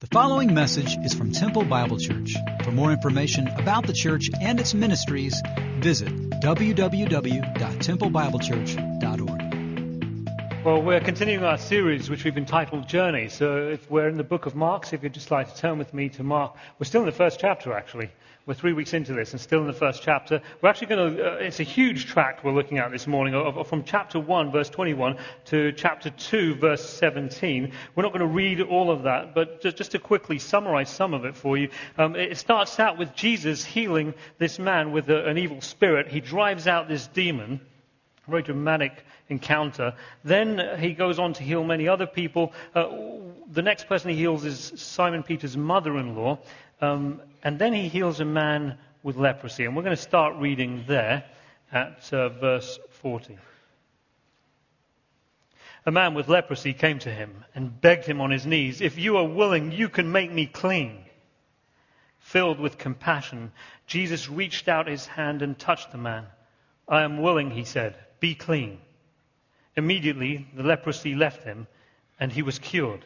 The following message is from Temple Bible Church. For more information about the church and its ministries, visit www.templebiblechurch.org. Well, we're continuing our series, which we've entitled Journey. So, if we're in the book of Mark, so if you'd just like to turn with me to Mark, we're still in the first chapter, actually. We're three weeks into this and still in the first chapter. We're actually going to, uh, it's a huge tract we're looking at this morning, of, of, from chapter 1, verse 21, to chapter 2, verse 17. We're not going to read all of that, but just, just to quickly summarize some of it for you. Um, it starts out with Jesus healing this man with a, an evil spirit. He drives out this demon. Very dramatic encounter. Then he goes on to heal many other people. Uh, the next person he heals is Simon Peter's mother in law. Um, and then he heals a man with leprosy. And we're going to start reading there at uh, verse 40. A man with leprosy came to him and begged him on his knees, If you are willing, you can make me clean. Filled with compassion, Jesus reached out his hand and touched the man. I am willing, he said, be clean. Immediately, the leprosy left him and he was cured.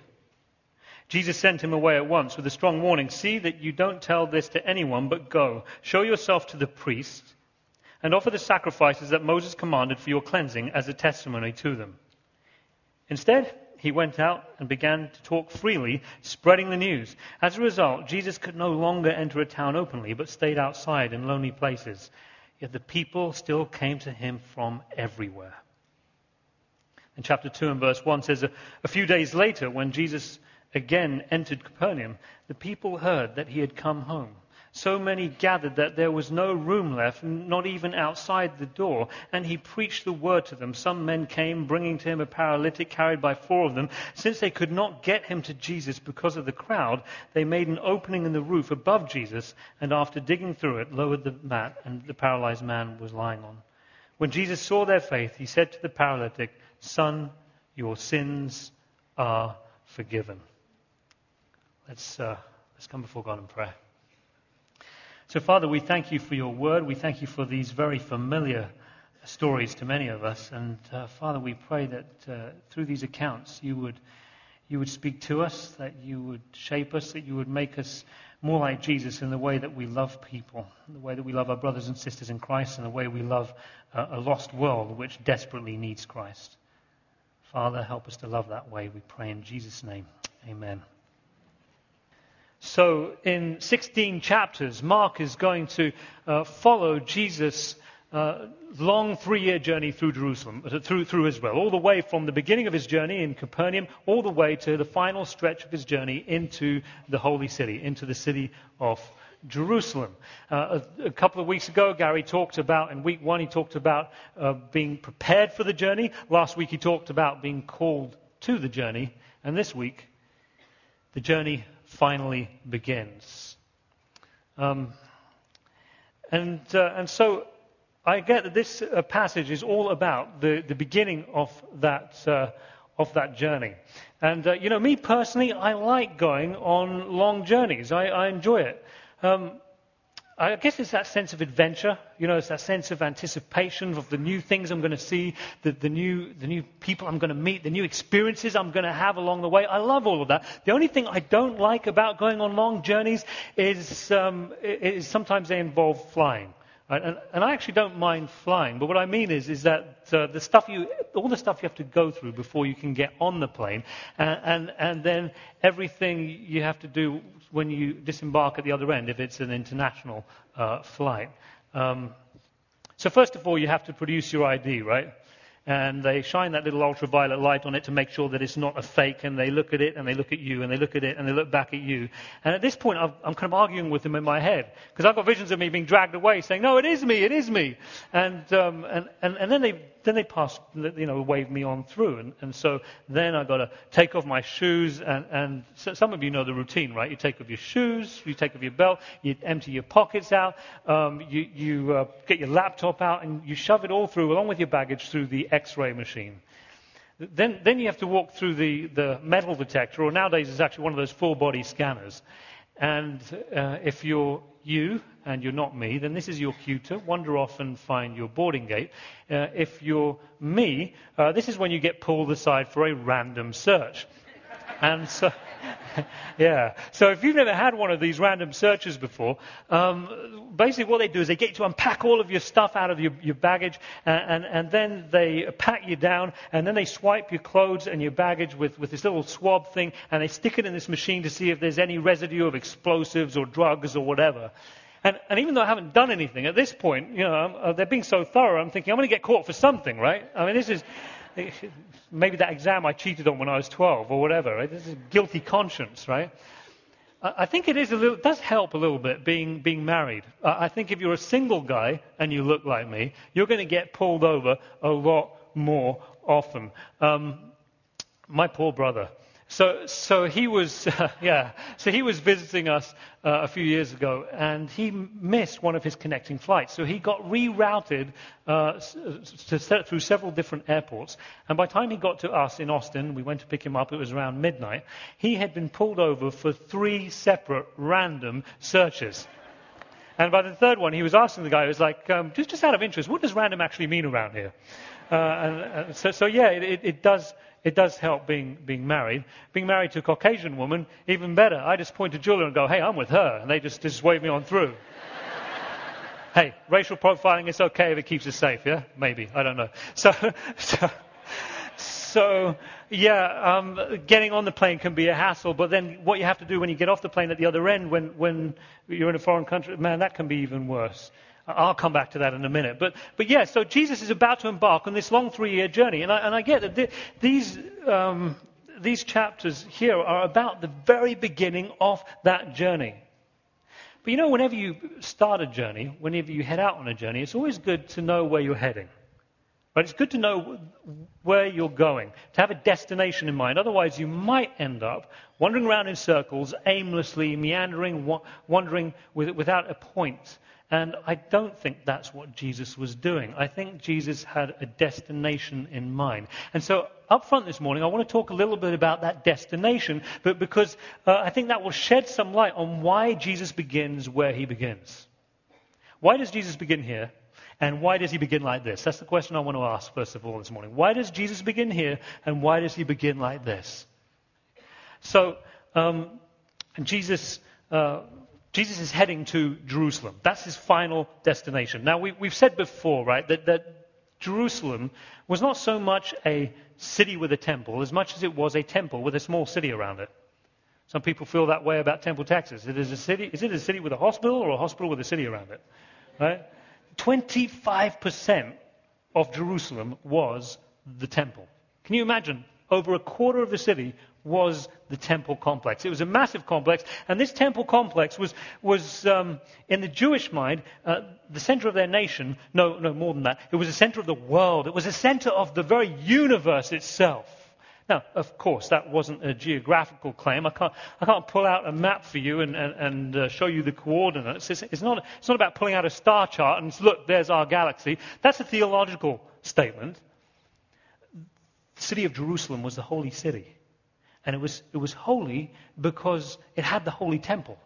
Jesus sent him away at once with a strong warning See that you don't tell this to anyone, but go, show yourself to the priest, and offer the sacrifices that Moses commanded for your cleansing as a testimony to them. Instead, he went out and began to talk freely, spreading the news. As a result, Jesus could no longer enter a town openly, but stayed outside in lonely places. Yet the people still came to him from everywhere. And chapter 2 and verse 1 says, A few days later, when Jesus again entered Capernaum, the people heard that he had come home. So many gathered that there was no room left, not even outside the door, and he preached the word to them. Some men came, bringing to him a paralytic carried by four of them. Since they could not get him to Jesus because of the crowd, they made an opening in the roof above Jesus, and after digging through it, lowered the mat, and the paralyzed man was lying on. When Jesus saw their faith, he said to the paralytic, Son, your sins are forgiven. Let's, uh, let's come before God in prayer. So, Father, we thank you for your word. We thank you for these very familiar stories to many of us. And, uh, Father, we pray that uh, through these accounts you would, you would speak to us, that you would shape us, that you would make us more like Jesus in the way that we love people, the way that we love our brothers and sisters in Christ, and the way we love uh, a lost world which desperately needs Christ. Father, help us to love that way, we pray in Jesus' name. Amen. So, in 16 chapters, Mark is going to uh, follow Jesus' uh, long three year journey through Jerusalem, uh, through, through Israel, all the way from the beginning of his journey in Capernaum, all the way to the final stretch of his journey into the holy city, into the city of Jerusalem. Uh, a, a, couple of weeks ago, Gary talked about, in week one, he talked about uh, being prepared for the journey. Last week, he talked about being called to the journey. And this week, the journey finally begins. Um, and, uh, and so I get that this uh, passage is all about the, the beginning of that, uh, of that journey. And, uh, you know, me personally, I like going on long journeys. I, I enjoy it. Um, I guess it's that sense of adventure, you know, it's that sense of anticipation of the new things I'm going to see, the, the, new, the new people I'm going to meet, the new experiences I'm going to have along the way. I love all of that. The only thing I don't like about going on long journeys is, um, is sometimes they involve flying. Right? And, and, I actually don't mind flying, but what I mean is, is that uh, the stuff you, all the stuff you have to go through before you can get on the plane, and, and, and then everything you have to do when you disembark at the other end, if it's an international uh, flight. Um, so first of all, you have to produce your ID, right? And they shine that little ultraviolet light on it to make sure that it's not a fake. And they look at it, and they look at you, and they look at it, and they look back at you. And at this point, I'm, I'm kind of arguing with them in my head because I've got visions of me being dragged away, saying, "No, it is me, it is me." And um, and, and and then they then they pass, you know, wave me on through. And, and so then I've got to take off my shoes. And, and so some of you know the routine, right? You take off your shoes, you take off your belt, you empty your pockets out, um, you, you uh, get your laptop out, and you shove it all through, along with your baggage, through the x ray machine. Then, then you have to walk through the, the metal detector, or nowadays it's actually one of those full body scanners. And uh, if you're you and you're not me, then this is your cue to wander off and find your boarding gate. Uh, if you're me, uh, this is when you get pulled aside for a random search. And so, yeah. So if you've never had one of these random searches before, um, basically what they do is they get you to unpack all of your stuff out of your, your baggage, and, and, and, then they pat you down, and then they swipe your clothes and your baggage with, with this little swab thing, and they stick it in this machine to see if there's any residue of explosives or drugs or whatever. And, and even though I haven't done anything, at this point, you know, uh, they're being so thorough, I'm thinking, I'm going to get caught for something, right? I mean, this is, maybe that exam I cheated on when I was 12 or whatever. Right? This is guilty conscience, right? I think it is a little, does help a little bit being, being married. I think if you're a single guy and you look like me, you're going to get pulled over a lot more often. Um, my poor brother. So, so he was, uh, yeah, so he was visiting us uh, a few years ago, and he missed one of his connecting flights. So he got rerouted uh, to, through several different airports. And by the time he got to us in Austin, we went to pick him up. It was around midnight. He had been pulled over for three separate random searches. And by the third one, he was asking the guy, he was like, um, just, just out of interest, what does random actually mean around here? Uh, and, uh, so, so, yeah, it, it, does, it does help being, being married. Being married to a Caucasian woman, even better. I just point to Julia and go, hey, I'm with her. And they just, just wave me on through. hey, racial profiling is okay if it keeps us safe, yeah? Maybe. I don't know. So, so, so yeah, um, getting on the plane can be a hassle, but then what you have to do when you get off the plane at the other end, when, when you're in a foreign country, man, that can be even worse. I'll come back to that in a minute. But, but yeah, so Jesus is about to embark on this long three year journey. And I, and I get that the, these, um, these chapters here are about the very beginning of that journey. But you know, whenever you start a journey, whenever you head out on a journey, it's always good to know where you're heading. Right? It's good to know where you're going, to have a destination in mind. Otherwise, you might end up wandering around in circles, aimlessly, meandering, wandering without a point. And I don't think that's what Jesus was doing. I think Jesus had a destination in mind. And so, up front this morning, I want to talk a little bit about that destination, but because uh, I think that will shed some light on why Jesus begins where he begins. Why does Jesus begin here? And why does he begin like this? That's the question I want to ask, first of all, this morning. Why does Jesus begin here? And why does he begin like this? So, um, Jesus. Uh, Jesus is heading to Jerusalem. That's his final destination. Now, we, have said before, right, that, that Jerusalem was not so much a city with a temple as much as it was a temple with a small city around it. Some people feel that way about Temple, Texas. It is, a city, is it a city with a hospital or a hospital with a city around it? Right? 25% of Jerusalem was the temple. Can you imagine? Over a quarter of the city was the temple complex. It was a massive complex, and this temple complex was, was um, in the Jewish mind, uh, the center of their nation. No, no, more than that. It was the center of the world. It was the center of the very universe itself. Now, of course, that wasn't a geographical claim. I can't, I can't pull out a map for you and, and, and uh, show you the coordinates. It's, it's, not, it's not about pulling out a star chart and look, there's our galaxy. That's a theological statement. The city of Jerusalem was the holy city. And it was, it was holy because it had the holy temple.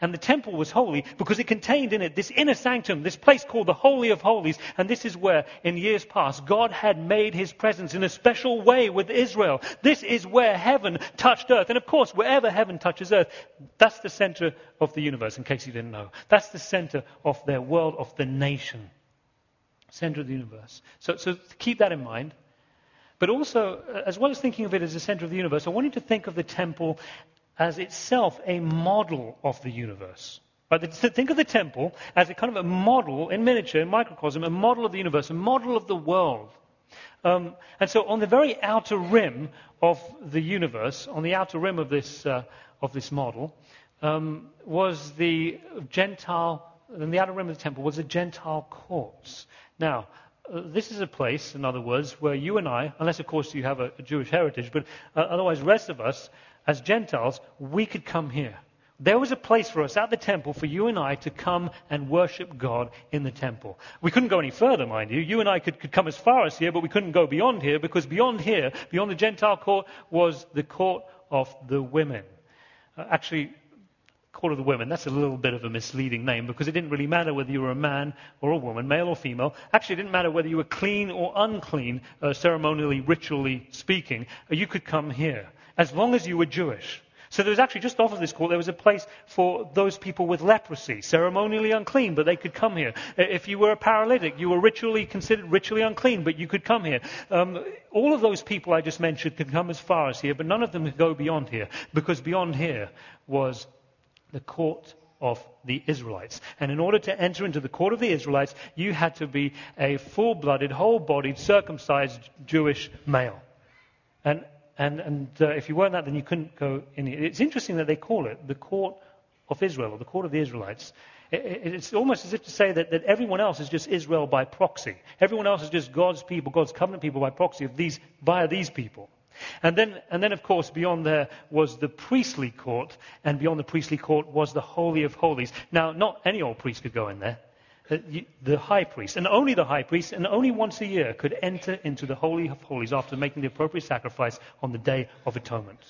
And the temple was holy because it contained in it this inner sanctum, this place called the Holy of Holies. And this is where, in years past, God had made his presence in a special way with Israel. This is where heaven touched earth. And of course, wherever heaven touches earth, that's the center of the universe, in case you didn't know. That's the center of their world, of the nation. Center of the universe. So, so keep that in mind. But also, uh, as well as thinking of it as the center of the universe, I want you to think of the temple as itself a model of the universe. Right? Think of the temple as a kind of a model in miniature, in microcosm, a model of the universe, a model of the world. Um, and so, on the very outer rim of the universe, on the outer rim of this, uh, of this model, um, was the Gentile, and the outer rim of the temple was the Gentile courts. Now, uh, this is a place, in other words, where you and I, unless of course you have a, a Jewish heritage, but uh, otherwise, rest of us, as Gentiles, we could come here. There was a place for us at the temple for you and I to come and worship God in the temple. We couldn't go any further, mind you. You and I could, could come as far as here, but we couldn't go beyond here because beyond here, beyond the Gentile court, was the court of the women. Uh, actually, Court of the Women, that's a little bit of a misleading name because it didn't really matter whether you were a man or a woman, male or female. Actually, it didn't matter whether you were clean or unclean, uh, ceremonially, ritually speaking. Uh, you could come here as long as you were Jewish. So there was actually just off of this court, there was a place for those people with leprosy, ceremonially unclean, but they could come here. If you were a paralytic, you were ritually considered ritually unclean, but you could come here. Um, all of those people I just mentioned could come as far as here, but none of them could go beyond here, because beyond here was the court of the Israelites. And in order to enter into the court of the Israelites, you had to be a full blooded, whole bodied, circumcised Jewish male. And and, and uh, if you weren't that, then you couldn't go in. It's interesting that they call it the court of Israel, or the court of the Israelites. it's almost as if to say that, that everyone else is just Israel by proxy. Everyone else is just God's people, God's covenant people by proxy of these, via these people. And then, and then, of course, beyond there was the priestly court, and beyond the priestly court was the Holy of Holies. Now, not any old priest could go in there Uh, the high priest, and only the high priest, and only once a year could enter into the Holy of Holies after making the appropriate sacrifice on the Day of Atonement.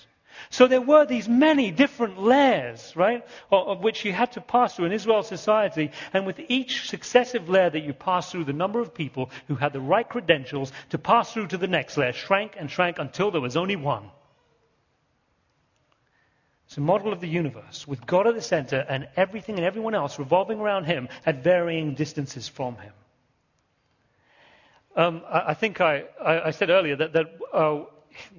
So there were these many different layers, right, of which you had to pass through in Israel society. And with each successive layer that you passed through, the number of people who had the right credentials to pass through to the next layer shrank and shrank until there was only one. It's a model of the universe with God at the center and everything and everyone else revolving around him at varying distances from him. Um, I, I, think I, I, I, said earlier that, that uh,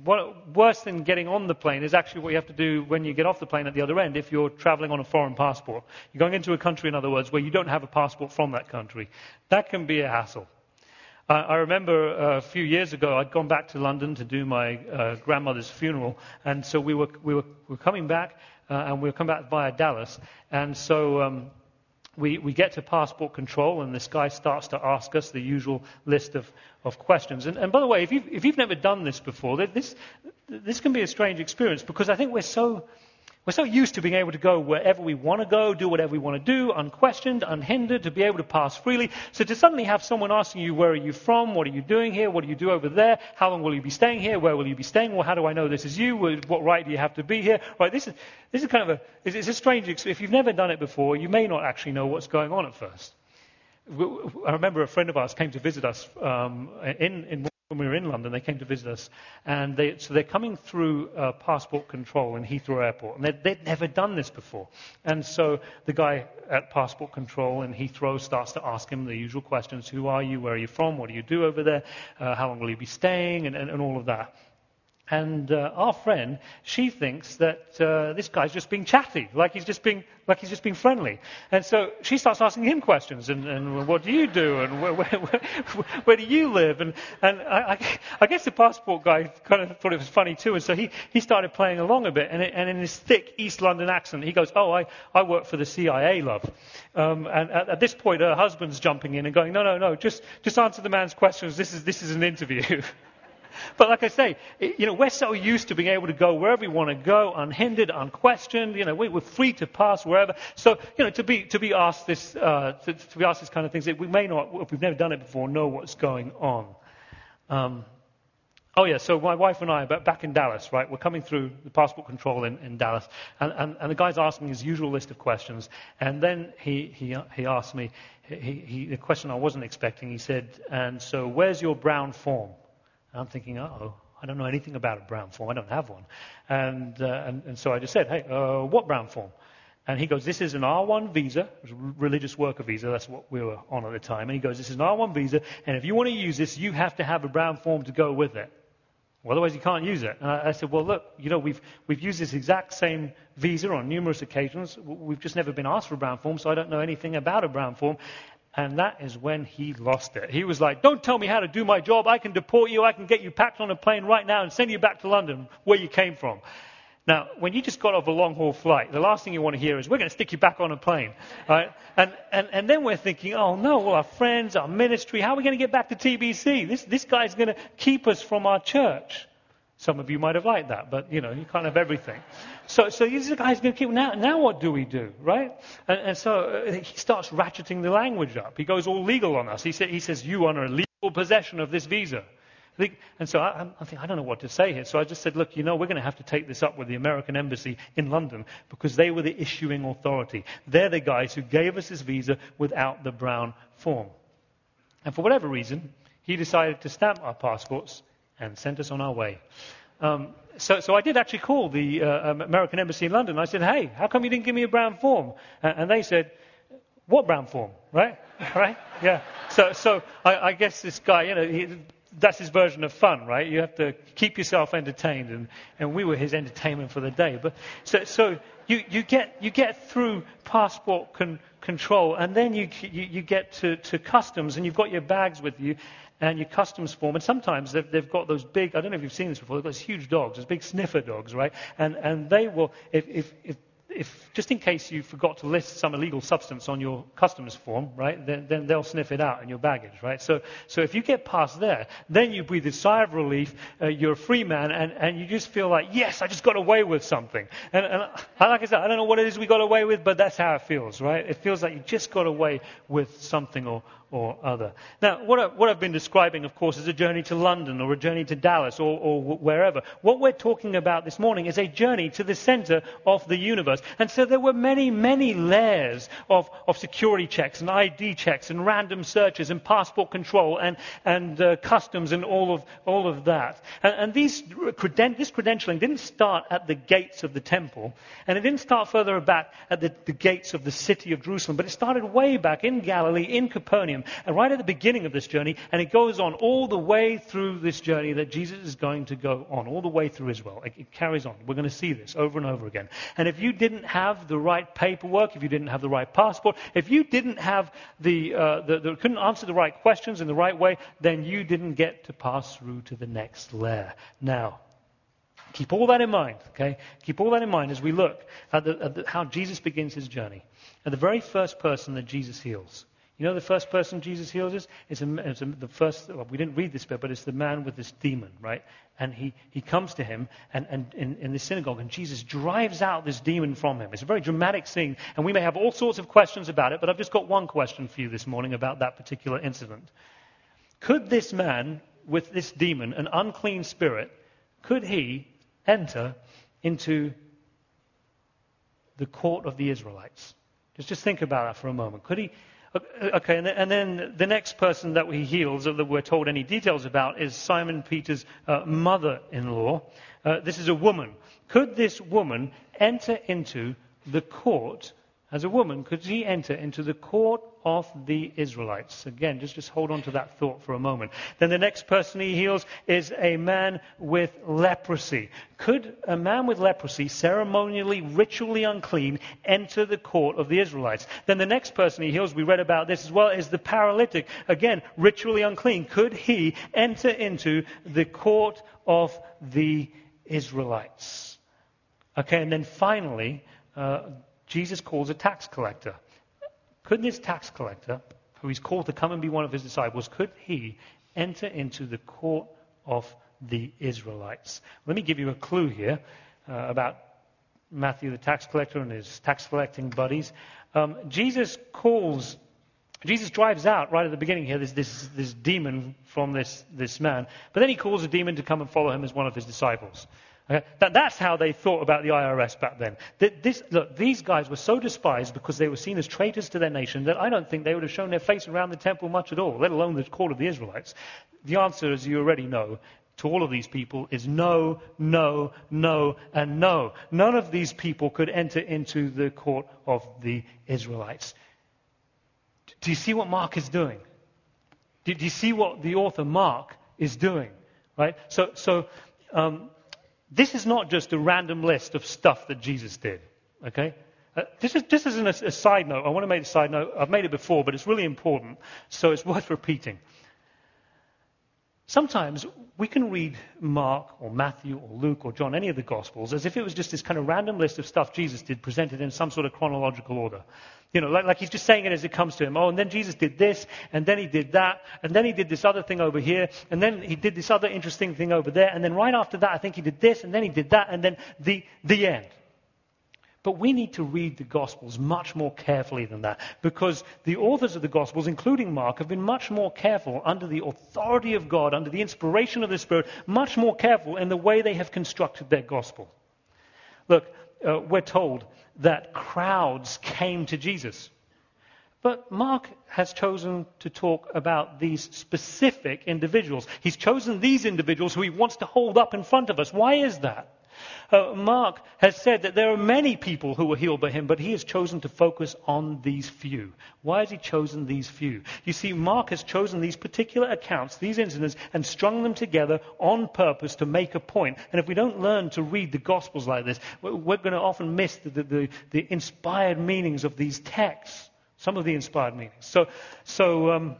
what, worse than getting on the plane is actually what you have to do when you get off the plane at the other end if you're traveling on a foreign passport. You're going into a country, in other words, where you don't have a passport from that country. That can be a hassle. Uh, I remember uh, a few years ago, I'd gone back to London to do my uh, grandmother's funeral, and so we were, we were, we were coming back, uh, and we were coming back via Dallas, and so um, we, we get to passport control, and this guy starts to ask us the usual list of, of questions. And, and by the way, if you've, if you've never done this before, this, this can be a strange experience because I think we're so we're so used to being able to go wherever we want to go, do whatever we want to do, unquestioned, unhindered, to be able to pass freely. So to suddenly have someone asking you, where are you from? What are you doing here? What do you do over there? How long will you be staying here? Where will you be staying? Well, how do I know this is you? What right do you have to be here? Right, this is, this is kind of a, it's a strange, if you've never done it before, you may not actually know what's going on at first. I remember a friend of ours came to visit us um, in, in when we were in London, they came to visit us, and they, so they're coming through uh, passport control in Heathrow Airport, and they'd, they'd, never done this before. And so the guy at passport control in Heathrow starts to ask him the usual questions: Who are you? Where are you from? What do you do over there? Uh, how long will you be staying? And, and, and all of that. And uh, our friend, she thinks that uh, this guy's just being chatty, like he's just being, like he's just being friendly. And so she starts asking him questions, and, and what do you do, and where, where, where, do you live? And, and I, I, guess the passport guy kind of thought it was funny too, and so he, he started playing along a bit. And, and in his thick East London accent, he goes, "Oh, I, I work for the CIA, love." Um, and at, at this point, her husband's jumping in and going, "No, no, no, just just answer the man's questions. This is this is an interview." But like I say, you know, we're so used to being able to go wherever we want to go, unhindered, unquestioned. You know, we, are free to pass wherever. So, you know, to be to be asked this uh, to, to, be asked this kind of things, we may not, if we've never done it before, know what's going on. Um, oh yeah, so my wife and I, back in Dallas, right? We're coming through the passport control in, in Dallas, and, and, and the guy's asking his usual list of questions, and then he he he asked me. He, he, the question I wasn't expecting, he said, and so where's your brown form? And I'm thinking, oh, I don't know anything about a brown form. I don't have one. And, uh, and, and, so I just said, hey, uh, what brown form? And he goes, this is an R1 visa, religious worker visa. That's what we were on at the time. And he goes, this is an R1 visa, and if you want to use this, you have to have a brown form to go with it. Well, otherwise you can't use it. And I, I said, well, look, you know, we've, we've used this exact same visa on numerous occasions. We've just never been asked for a brown form, so I don't know anything about a brown form. And that is when he lost it. He was like, Don't tell me how to do my job. I can deport you. I can get you packed on a plane right now and send you back to London, where you came from. Now, when you just got off a long haul flight, the last thing you want to hear is, We're going to stick you back on a plane. Right? And, and, and then we're thinking, Oh no, well, our friends, our ministry, how are we going to get back to TBC? This, this guy's going to keep us from our church. Some of you might have liked that, but you know, you can't have everything. So, so these guys going to keep, now, now what do we do, right? And, and so uh, he starts ratcheting the language up. He goes all legal on us. He, say, he says, you are in legal possession of this visa. And so I, I think, I don't know what to say here. So I just said, look, you know, we're going to have to take this up with the American embassy in London because they were the issuing authority. They're the guys who gave us this visa without the brown form. And for whatever reason, he decided to stamp our passports and sent us on our way. Um, so, so I did actually call the uh, um, American Embassy in London. I said, hey, how come you didn't give me a brown form? Uh, and they said, what brown form, right? right? Yeah. So, so I, I guess this guy, you know, he, that's his version of fun, right? You have to keep yourself entertained, and, and we were his entertainment for the day. But so, so you, you get you get through passport con, control, and then you, you, you get to, to customs, and you've got your bags with you, and your customs form. And sometimes they've, they've got those big, I don't know if you've seen this before, they've got those huge dogs, those big sniffer dogs, right? And, and they will, if, if, if if, just in case you forgot to list some illegal substance on your customs form, right, then, then, they'll sniff it out in your baggage, right? So, so if you get past there, then you breathe a sigh of relief, uh, you're a free man, and, and you just feel like, yes, I just got away with something. And, and like I said, I don't know what it is we got away with, but that's how it feels, right? It feels like you just got away with something or, or other. Now, what, I, what I've been describing, of course, is a journey to London or a journey to Dallas or, or wherever. What we're talking about this morning is a journey to the center of the universe. And so there were many, many layers of, of security checks and ID checks and random searches and passport control and, and uh, customs and all of, all of that. And, and these creden- this credentialing didn't start at the gates of the temple and it didn't start further back at the, the gates of the city of Jerusalem, but it started way back in Galilee, in Capernaum and right at the beginning of this journey, and it goes on all the way through this journey that Jesus is going to go on, all the way through Israel. It, it carries on. We're going to see this over and over again. And if you didn't have the right paperwork, if you didn't have the right passport, if you didn't have the, uh, the, the couldn't answer the right questions in the right way, then you didn't get to pass through to the next layer. Now, Keep all that in mind, okay? Keep all that in mind as we look at, the, at the, how Jesus begins his journey. And the very first person that Jesus heals you know the first person Jesus heals is? It's, a, it's a, the first, well, we didn't read this bit, but it's the man with this demon, right? And he, he comes to him and, and in, in the synagogue, and Jesus drives out this demon from him. It's a very dramatic scene, and we may have all sorts of questions about it, but I've just got one question for you this morning about that particular incident. Could this man with this demon, an unclean spirit, could he enter into the court of the Israelites? Just, just think about that for a moment. Could he, Okay, and then the next person that he heals, that we're told any details about, is Simon Peter's uh, mother in law. Uh, this is a woman. Could this woman enter into the court as a woman, could she enter into the court of the Israelites? Again, just, just hold on to that thought for a moment. Then the next person he heals is a man with leprosy. Could a man with leprosy, ceremonially, ritually unclean, enter the court of the Israelites? Then the next person he heals, we read about this as well, is the paralytic. Again, ritually unclean. Could he enter into the court of the Israelites? Okay, and then finally, uh, Jesus calls a tax collector. Could this tax collector, who he's called to come and be one of his disciples, could he enter into the court of the Israelites? Let me give you a clue here uh, about Matthew the tax collector and his tax collecting buddies. Um, Jesus calls, Jesus drives out right at the beginning here this, this, this demon from this, this man, but then he calls a demon to come and follow him as one of his disciples. Okay? That, that's how they thought about the IRS back then. This, look, these guys were so despised because they were seen as traitors to their nation that I don't think they would have shown their face around the temple much at all, let alone the court of the Israelites. The answer, as you already know, to all of these people is no, no, no, and no. None of these people could enter into the court of the Israelites. Do you see what Mark is doing? Do you see what the author Mark is doing? Right? So, so um, this is not just a random list of stuff that Jesus did. Okay? Uh, this is just as an, a side note. I want to make a side note. I've made it before, but it's really important, so it's worth repeating. Sometimes we can read Mark or Matthew or Luke or John, any of the Gospels, as if it was just this kind of random list of stuff Jesus did presented in some sort of chronological order. You know, like, like he's just saying it as it comes to him. Oh, and then Jesus did this, and then he did that, and then he did this other thing over here, and then he did this other interesting thing over there, and then right after that, I think he did this, and then he did that, and then the, the end. But we need to read the Gospels much more carefully than that because the authors of the Gospels, including Mark, have been much more careful under the authority of God, under the inspiration of the Spirit, much more careful in the way they have constructed their Gospel. Look, uh, we're told that crowds came to Jesus. But Mark has chosen to talk about these specific individuals. He's chosen these individuals who he wants to hold up in front of us. Why is that? Uh, Mark has said that there are many people who were healed by him, but he has chosen to focus on these few. Why has he chosen these few? You see, Mark has chosen these particular accounts, these incidents, and strung them together on purpose to make a point. And if we don't learn to read the Gospels like this, we're going to often miss the, the, the inspired meanings of these texts. Some of the inspired meanings. So, so um,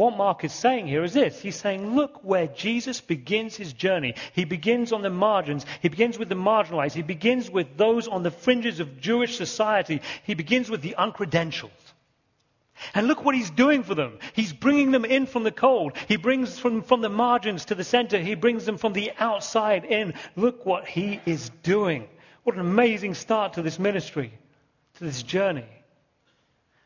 what Mark is saying here is this. He's saying, look where Jesus begins his journey. He begins on the margins. He begins with the marginalized. He begins with those on the fringes of Jewish society. He begins with the uncredentialed. And look what he's doing for them. He's bringing them in from the cold. He brings from the margins to the center. He brings them from the outside in. Look what he is doing. What an amazing start to this ministry, to this journey.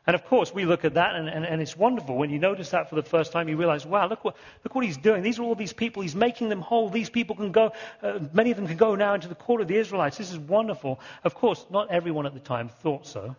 And of course, we look at that and, and, and, it's wonderful. When you notice that for the first time, you realize, wow, look what, look what he's doing. These are all these people. He's making them whole. These people can go, uh, many of them can go now into the court of the Israelites. This is wonderful. Of course, not everyone at the time thought so.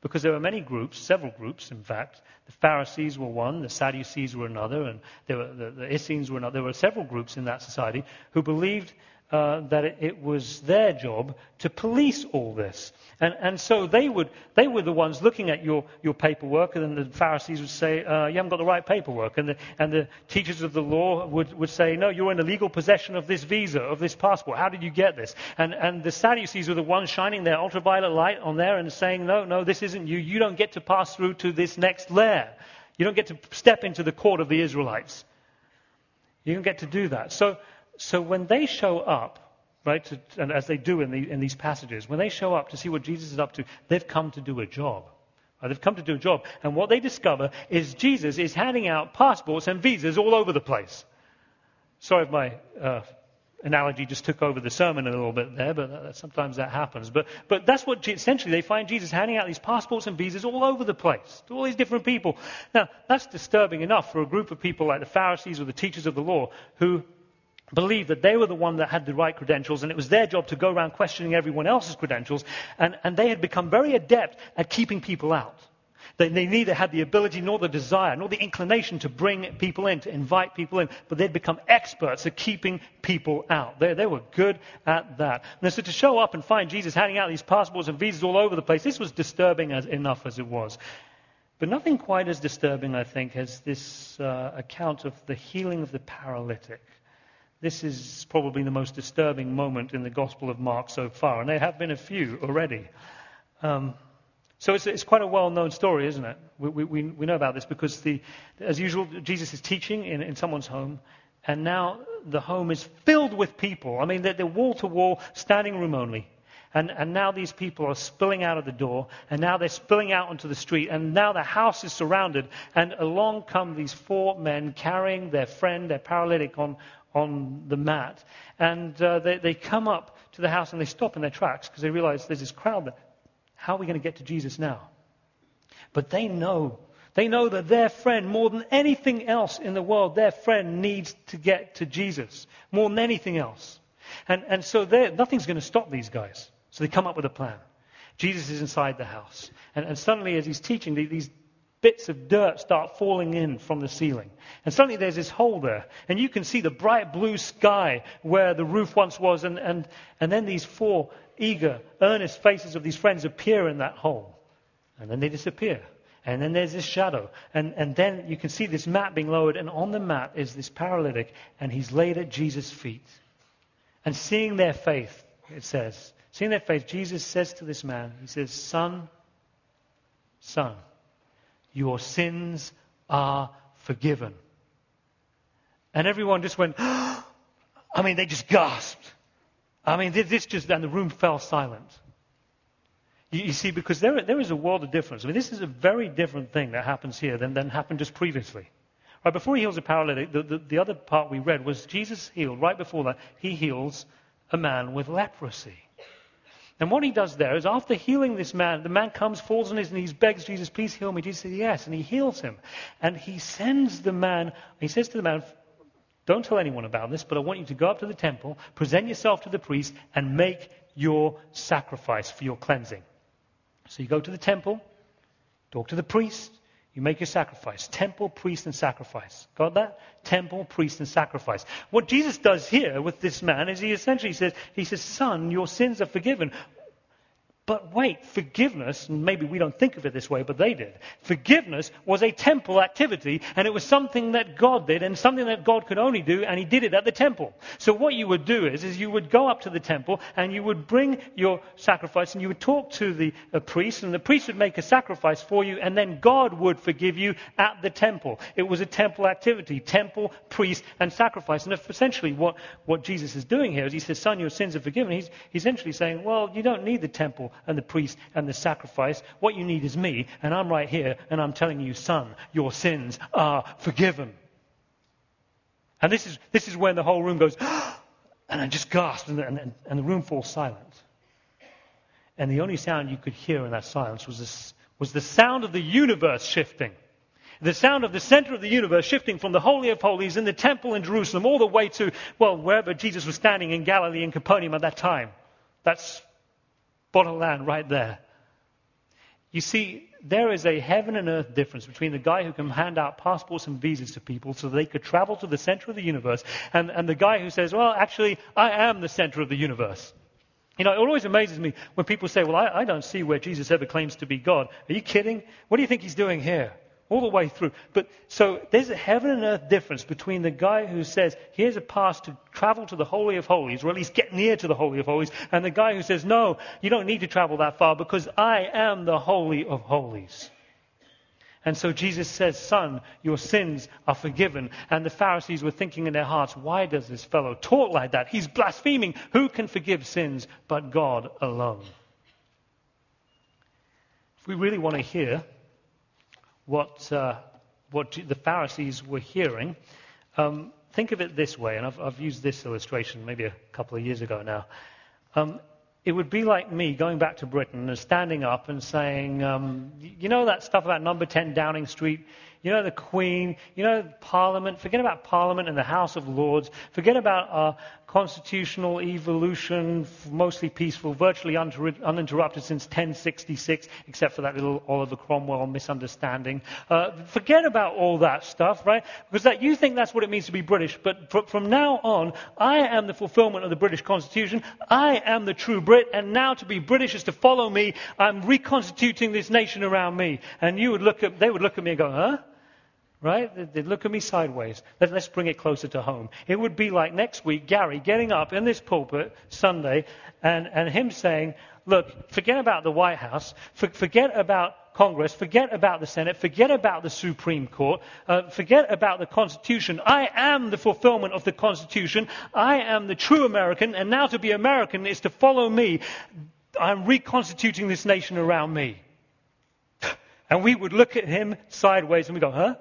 Because there were many groups, several groups, in fact. The Pharisees were one, the Sadducees were another, and there were, the, the Essenes were another. There were several groups in that society who believed uh, that it, was their job to police all this. And, and so they, would, they were the ones looking at your, your paperwork, and then the Pharisees would say, uh, You haven't got the right paperwork. And the, and the teachers of the law would, would say, No, you're in illegal possession of this visa, of this passport. How did you get this? And, and the Sadducees were the ones shining their ultraviolet light on there and saying, No, no, this isn't you. You don't get to pass through to this next layer. You don't get to step into the court of the Israelites. You don't get to do that. So, so when they show up, right, to, and as they do in, the, in, these passages, when they show up to see what Jesus is up to, they've come to do a job. Right? They've come to do a job. And what they discover is Jesus is handing out passports and visas all over the place. Sorry if my uh, analogy just took over the sermon a little bit there, but that, sometimes that happens. But, but that's what essentially they find Jesus handing out these passports and visas all over the place to all these different people. Now, that's disturbing enough for a group of people like the Pharisees or the teachers of the law who believed that they were the one that had the right credentials and it was their job to go around questioning everyone else's credentials and, and they had become very adept at keeping people out. They, they, neither had the ability nor the desire nor the inclination to bring people in, to invite people in, but they'd become experts at keeping people out. They, they were good at that. And so to show up and find Jesus handing out these passports and visas all over the place, this was disturbing as, enough as it was. But nothing quite as disturbing, I think, as this uh, account of the healing of the paralytic. This is probably the most disturbing moment in the Gospel of Mark so far, and there have been a few already. Um, so it's, it's, quite a well-known story, isn't it? We, we, we know about this because, the, as usual, Jesus is teaching in, in someone's home, and now the home is filled with people. I mean, they're, they're wall to wall, standing room only. And, and now these people are spilling out of the door, and now they're spilling out onto the street, and now the house is surrounded, and along come these four men carrying their friend, their paralytic, on, on the mat. And uh, they, they come up to the house and they stop in their tracks because they realize there's this crowd there. How are we going to get to Jesus now? But they know. They know that their friend, more than anything else in the world, their friend needs to get to Jesus. More than anything else. And, and so nothing's going to stop these guys. So they come up with a plan. Jesus is inside the house. And, and suddenly, as he's teaching, these bits of dirt start falling in from the ceiling. And suddenly there's this hole there. And you can see the bright blue sky where the roof once was. And, and, and then these four eager, earnest faces of these friends appear in that hole. And then they disappear. And then there's this shadow. And, and then you can see this mat being lowered. And on the mat is this paralytic. And he's laid at Jesus' feet. And seeing their faith, it says, seeing their faith, Jesus says to this man, He says, Son, son, your sins are forgiven. And everyone just went, I mean, they just gasped. I mean, this just, and the room fell silent. You, see, because there, there is a world of difference. I mean, this is a very different thing that happens here than, than happened just previously. Right, before he heals a paralytic, the, the, the other part we read was Jesus healed, right before that, he heals a man with leprosy. And what he does there is after healing this man, the man comes, falls on his knees, begs Jesus, please heal me. Jesus says, yes. And he heals him. And he sends the man, he says to the man, don't tell anyone about this, but I want you to go up to the temple, present yourself to the priest, and make your sacrifice for your cleansing. So you go to the temple, Talk to the priest. You make your sacrifice. Temple, priest, and sacrifice. Got that? Temple, priest, and sacrifice. What Jesus does here with this man is he essentially says, he says, son, your sins are forgiven. But wait, forgiveness, maybe we don't think of it this way, but they did. Forgiveness was a temple activity, and it was something that God did, and something that God could only do, and He did it at the temple. So what you would do is, is you would go up to the temple, and you would bring your sacrifice, and you would talk to the uh, priest, and the priest would make a sacrifice for you, and then God would forgive you at the temple. It was a temple activity, temple, priest, and sacrifice. And essentially what, what Jesus is doing here is he says, son, your sins are forgiven. He's, he's essentially saying, well, you don't need the temple and the priest and the sacrifice. What you need is me, and I'm right here, and I'm telling you, son, your sins are forgiven. And this is, this is when the whole room goes, and I just gasped, and, and, and the room falls silent. And the only sound you could hear in that silence was, this, was the sound of the universe shifting. The sound of the center of the universe shifting from the Holy of Holies in the temple in Jerusalem all the way to, well, wherever Jesus was standing in Galilee and Capernaum at that time. That's of land right there. You see, there is a heaven and earth difference between the guy who can hand out passports and visas to people so they could travel to the center of the universe and, and the guy who says, well, actually, I am the center of the universe. You know, it always amazes me when people say, well, I, I don't see where Jesus ever claims to be God. Are you kidding? What do you think he's doing here? All the way through. But so there's a heaven and earth difference between the guy who says, here's a pass to travel to the Holy of Holies, or at least get near to the Holy of Holies, and the guy who says, no, you don't need to travel that far because I am the Holy of Holies. And so Jesus says, Son, your sins are forgiven. And the Pharisees were thinking in their hearts, why does this fellow talk like that? He's blaspheming. Who can forgive sins but God alone? If we really want to hear what, uh, what the Pharisees were hearing. Um, think of it this way, and I've, I've, used this illustration maybe a couple of years ago now. Um, it would be like me going back to Britain and standing up and saying, um, you know that stuff about number 10 Downing Street? You know the Queen? You know Parliament? Forget about Parliament and the House of Lords. Forget about our constitutional evolution, mostly peaceful, virtually uninterrupted since 1066, except for that little Oliver Cromwell misunderstanding. Uh, forget about all that stuff, right? Because that, you think that's what it means to be British, but fr- from now on, I am the fulfillment of the British Constitution. I am the true Brit, and now to be British is to follow me. I'm reconstituting this nation around me. And you would look at, they would look at me and go, huh? Right? They'd look at me sideways. Let's bring it closer to home. It would be like next week, Gary getting up in this pulpit Sunday and, and him saying, Look, forget about the White House, forget about Congress, forget about the Senate, forget about the Supreme Court, uh, forget about the Constitution. I am the fulfillment of the Constitution. I am the true American, and now to be American is to follow me. I'm reconstituting this nation around me. And we would look at him sideways and we go, huh?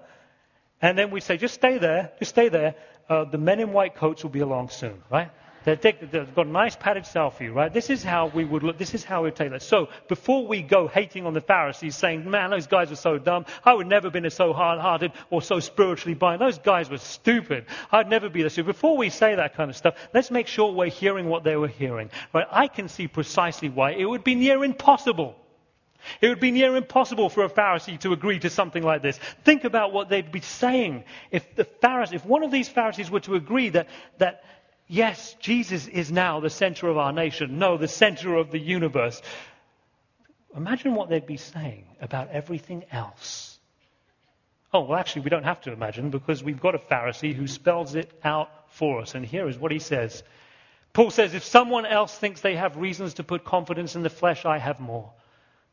And then we say, just stay there, just stay there. Uh, the men in white coats will be along soon, right? They've got a nice padded selfie, right? This is how we would look. This is how we would take that. So before we go hating on the Pharisees, saying, man, those guys were so dumb. I would never have been so hard-hearted or so spiritually blind. Those guys were stupid. I'd never be this." stupid. Before we say that kind of stuff, let's make sure we're hearing what they were hearing. Right? I can see precisely why it would be near impossible it would be near impossible for a Pharisee to agree to something like this. Think about what they'd be saying if the Pharisee, if one of these Pharisees were to agree that, that yes, Jesus is now the center of our nation, no, the center of the universe. Imagine what they'd be saying about everything else. Oh, well, actually, we don't have to imagine because we've got a Pharisee who spells it out for us. And here is what he says. Paul says, if someone else thinks they have reasons to put confidence in the flesh, I have more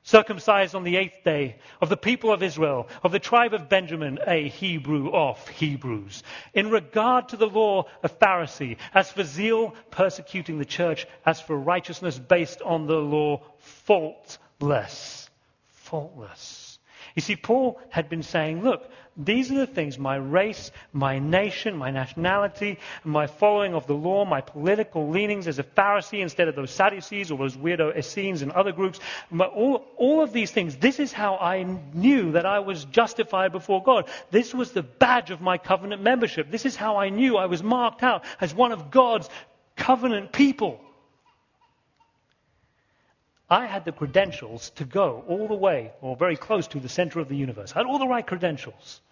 circumcised on the eighth day, of the people of Israel, of the tribe of Benjamin, a Hebrew of Hebrews. In regard to the law, a Pharisee. As for zeal, persecuting the church. As for righteousness based on the law, faultless. Faultless. You see, Paul had been saying, look, these are the things my race, my nation, my nationality, my following of the law, my political leanings as a Pharisee instead of those Sadducees or those weirdo Essenes and other groups. All, all of these things, this is how I knew that I was justified before God. This was the badge of my covenant membership. This is how I knew I was marked out as one of God's covenant people. I had the credentials to go all the way, or very close to the center of the universe. I had all the right credentials.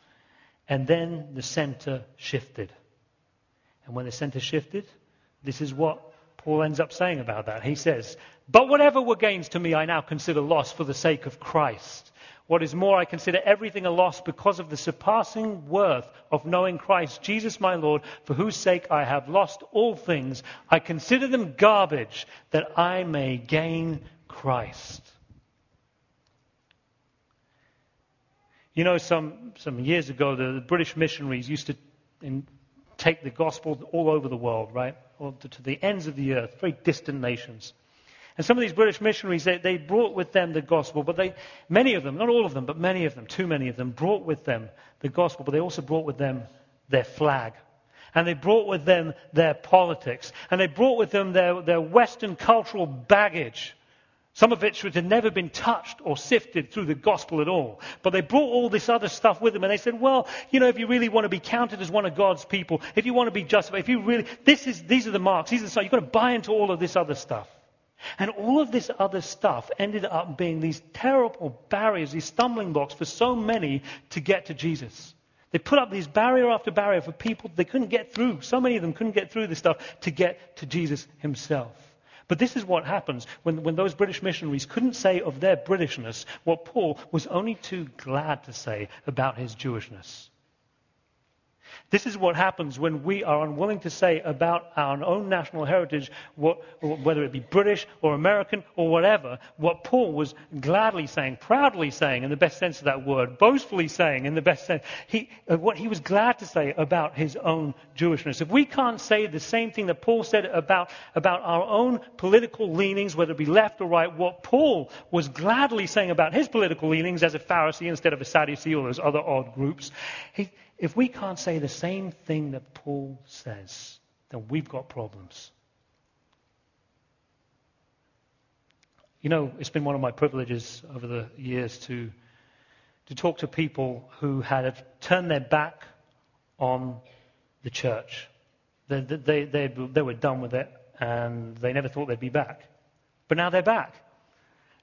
And then the center shifted. And when the center shifted, this is what Paul ends up saying about that. He says, But whatever were gains to me, I now consider loss for the sake of Christ. What is more, I consider everything a loss because of the surpassing worth of knowing Christ Jesus my Lord, for whose sake I have lost all things. I consider them garbage that I may gain Christ. You know, some, some years ago, the, the British missionaries used to in, take the gospel all over the world, right? To, to the ends of the earth, very distant nations. And some of these British missionaries, they, they brought with them the gospel, but they, many of them, not all of them, but many of them, too many of them, brought with them the gospel, but they also brought with them their flag. And they brought with them their politics. And they brought with them their, their Western cultural baggage. Some of which had never been touched or sifted through the gospel at all. But they brought all this other stuff with them and they said, well, you know, if you really want to be counted as one of God's people, if you want to be justified, if you really, this is, these are the marks, these are the signs, you've got to buy into all of this other stuff. And all of this other stuff ended up being these terrible barriers, these stumbling blocks for so many to get to Jesus. They put up these barrier after barrier for people they couldn't get through. So many of them couldn't get through this stuff to get to Jesus himself. But this is what happens when, when those British missionaries couldn't say of their Britishness what Paul was only too glad to say about his Jewishness. This is what happens when we are unwilling to say about our own national heritage, what, whether it be British or American or whatever, what Paul was gladly saying, proudly saying in the best sense of that word, boastfully saying in the best sense, he, uh, what he was glad to say about his own Jewishness. If we can't say the same thing that Paul said about, about our own political leanings, whether it be left or right, what Paul was gladly saying about his political leanings as a Pharisee instead of a Sadducee or those other odd groups, he, if we can't say the same thing that Paul says, then we've got problems. You know, it's been one of my privileges over the years to, to talk to people who had turned their back on the church. They, they, they, they were done with it and they never thought they'd be back. But now they're back.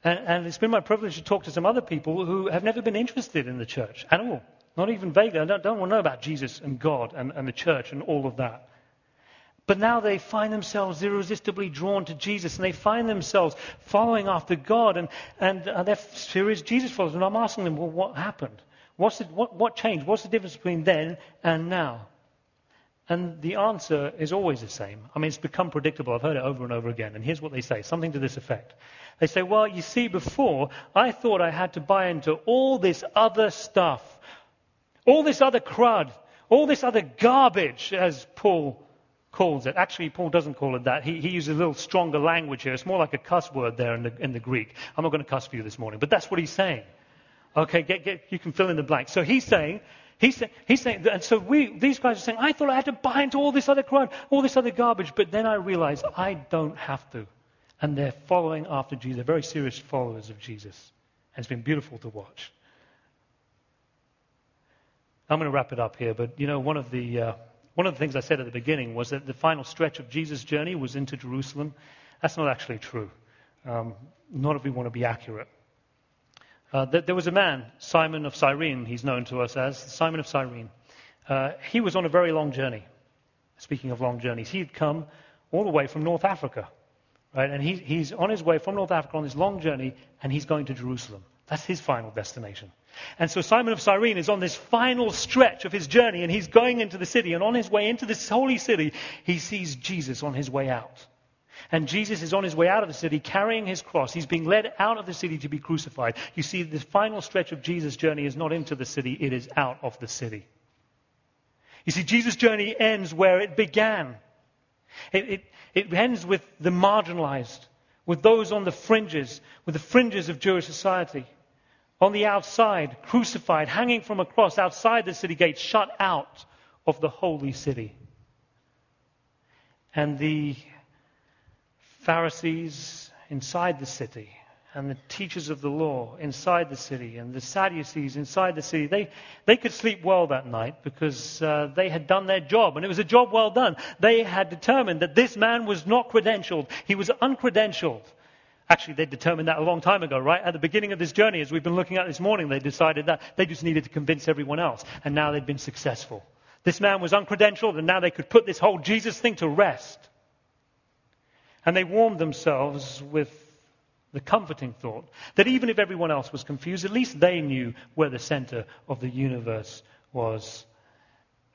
And, and it's been my privilege to talk to some other people who have never been interested in the church at all. Not even vaguely. I don't, don't want to know about Jesus and God and, and the church and all of that. But now they find themselves irresistibly drawn to Jesus and they find themselves following after God and, and uh, they're serious Jesus followers. And I'm asking them, well, what happened? What's the, what, what changed? What's the difference between then and now? And the answer is always the same. I mean, it's become predictable. I've heard it over and over again. And here's what they say something to this effect. They say, well, you see, before, I thought I had to buy into all this other stuff all this other crud, all this other garbage, as Paul calls it. Actually, Paul doesn't call it that. He, he uses a little stronger language here. It's more like a cuss word there in the, in the Greek. I'm not going to cuss for you this morning, but that's what he's saying. Okay, get, get, you can fill in the blank. So he's saying, he's, say, he's saying, and so we, these guys are saying, I thought I had to buy into all this other crud, all this other garbage, but then I realized I don't have to. And they're following after Jesus. They're very serious followers of Jesus. And it's been beautiful to watch. I'm going to wrap it up here, but you know, one of the uh, one of the things I said at the beginning was that the final stretch of Jesus' journey was into Jerusalem. That's not actually true. Um, not if we want to be accurate. Uh, there was a man, Simon of Cyrene, he's known to us as Simon of Cyrene. Uh, he was on a very long journey. Speaking of long journeys, he had come all the way from North Africa, right? And he, he's on his way from North Africa on this long journey, and he's going to Jerusalem. That's his final destination. And so Simon of Cyrene is on this final stretch of his journey and he's going into the city. And on his way into this holy city, he sees Jesus on his way out. And Jesus is on his way out of the city carrying his cross. He's being led out of the city to be crucified. You see, the final stretch of Jesus' journey is not into the city, it is out of the city. You see, Jesus' journey ends where it began. It, it, it ends with the marginalized, with those on the fringes, with the fringes of Jewish society on the outside, crucified, hanging from a cross outside the city gates, shut out of the holy city. And the Pharisees inside the city, and the teachers of the law inside the city, and the Sadducees inside the city, they, they could sleep well that night because uh, they had done their job, and it was a job well done. They had determined that this man was not credentialed, he was uncredentialed. Actually, they determined that a long time ago, right? At the beginning of this journey, as we've been looking at this morning, they decided that they just needed to convince everyone else. And now they've been successful. This man was uncredentialed, and now they could put this whole Jesus thing to rest. And they warmed themselves with the comforting thought that even if everyone else was confused, at least they knew where the center of the universe was.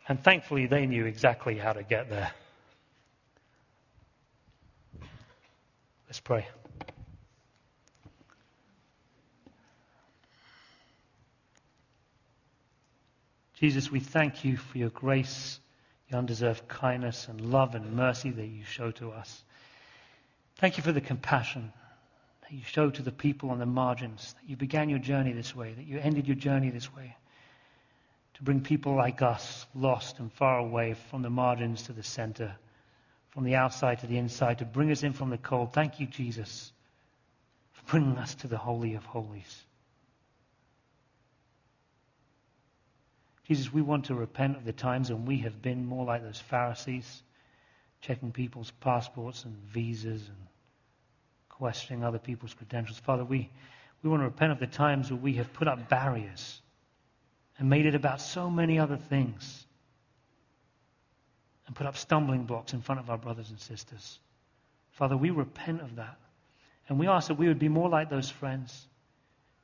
And thankfully, they knew exactly how to get there. Let's pray. Jesus, we thank you for your grace, your undeserved kindness and love and mercy that you show to us. Thank you for the compassion that you show to the people on the margins, that you began your journey this way, that you ended your journey this way, to bring people like us, lost and far away, from the margins to the center, from the outside to the inside, to bring us in from the cold. Thank you, Jesus, for bringing us to the Holy of Holies. Jesus, we want to repent of the times when we have been more like those Pharisees, checking people's passports and visas and questioning other people's credentials. Father, we, we want to repent of the times where we have put up barriers and made it about so many other things and put up stumbling blocks in front of our brothers and sisters. Father, we repent of that. And we ask that we would be more like those friends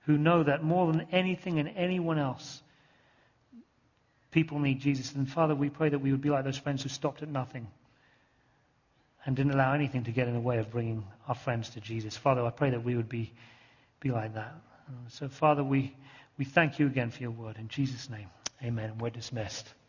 who know that more than anything and anyone else, people need Jesus. And Father, we pray that we would be like those friends who stopped at nothing and didn't allow anything to get in the way of bringing our friends to Jesus. Father, I pray that we would be, be like that. So, Father, we, we thank you again for your word. In Jesus' name, amen. We're dismissed.